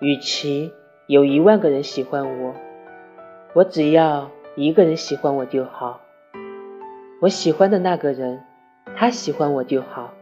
与其有一万个人喜欢我我只要一个人喜欢我就好。我喜欢的那个人他喜欢我就好。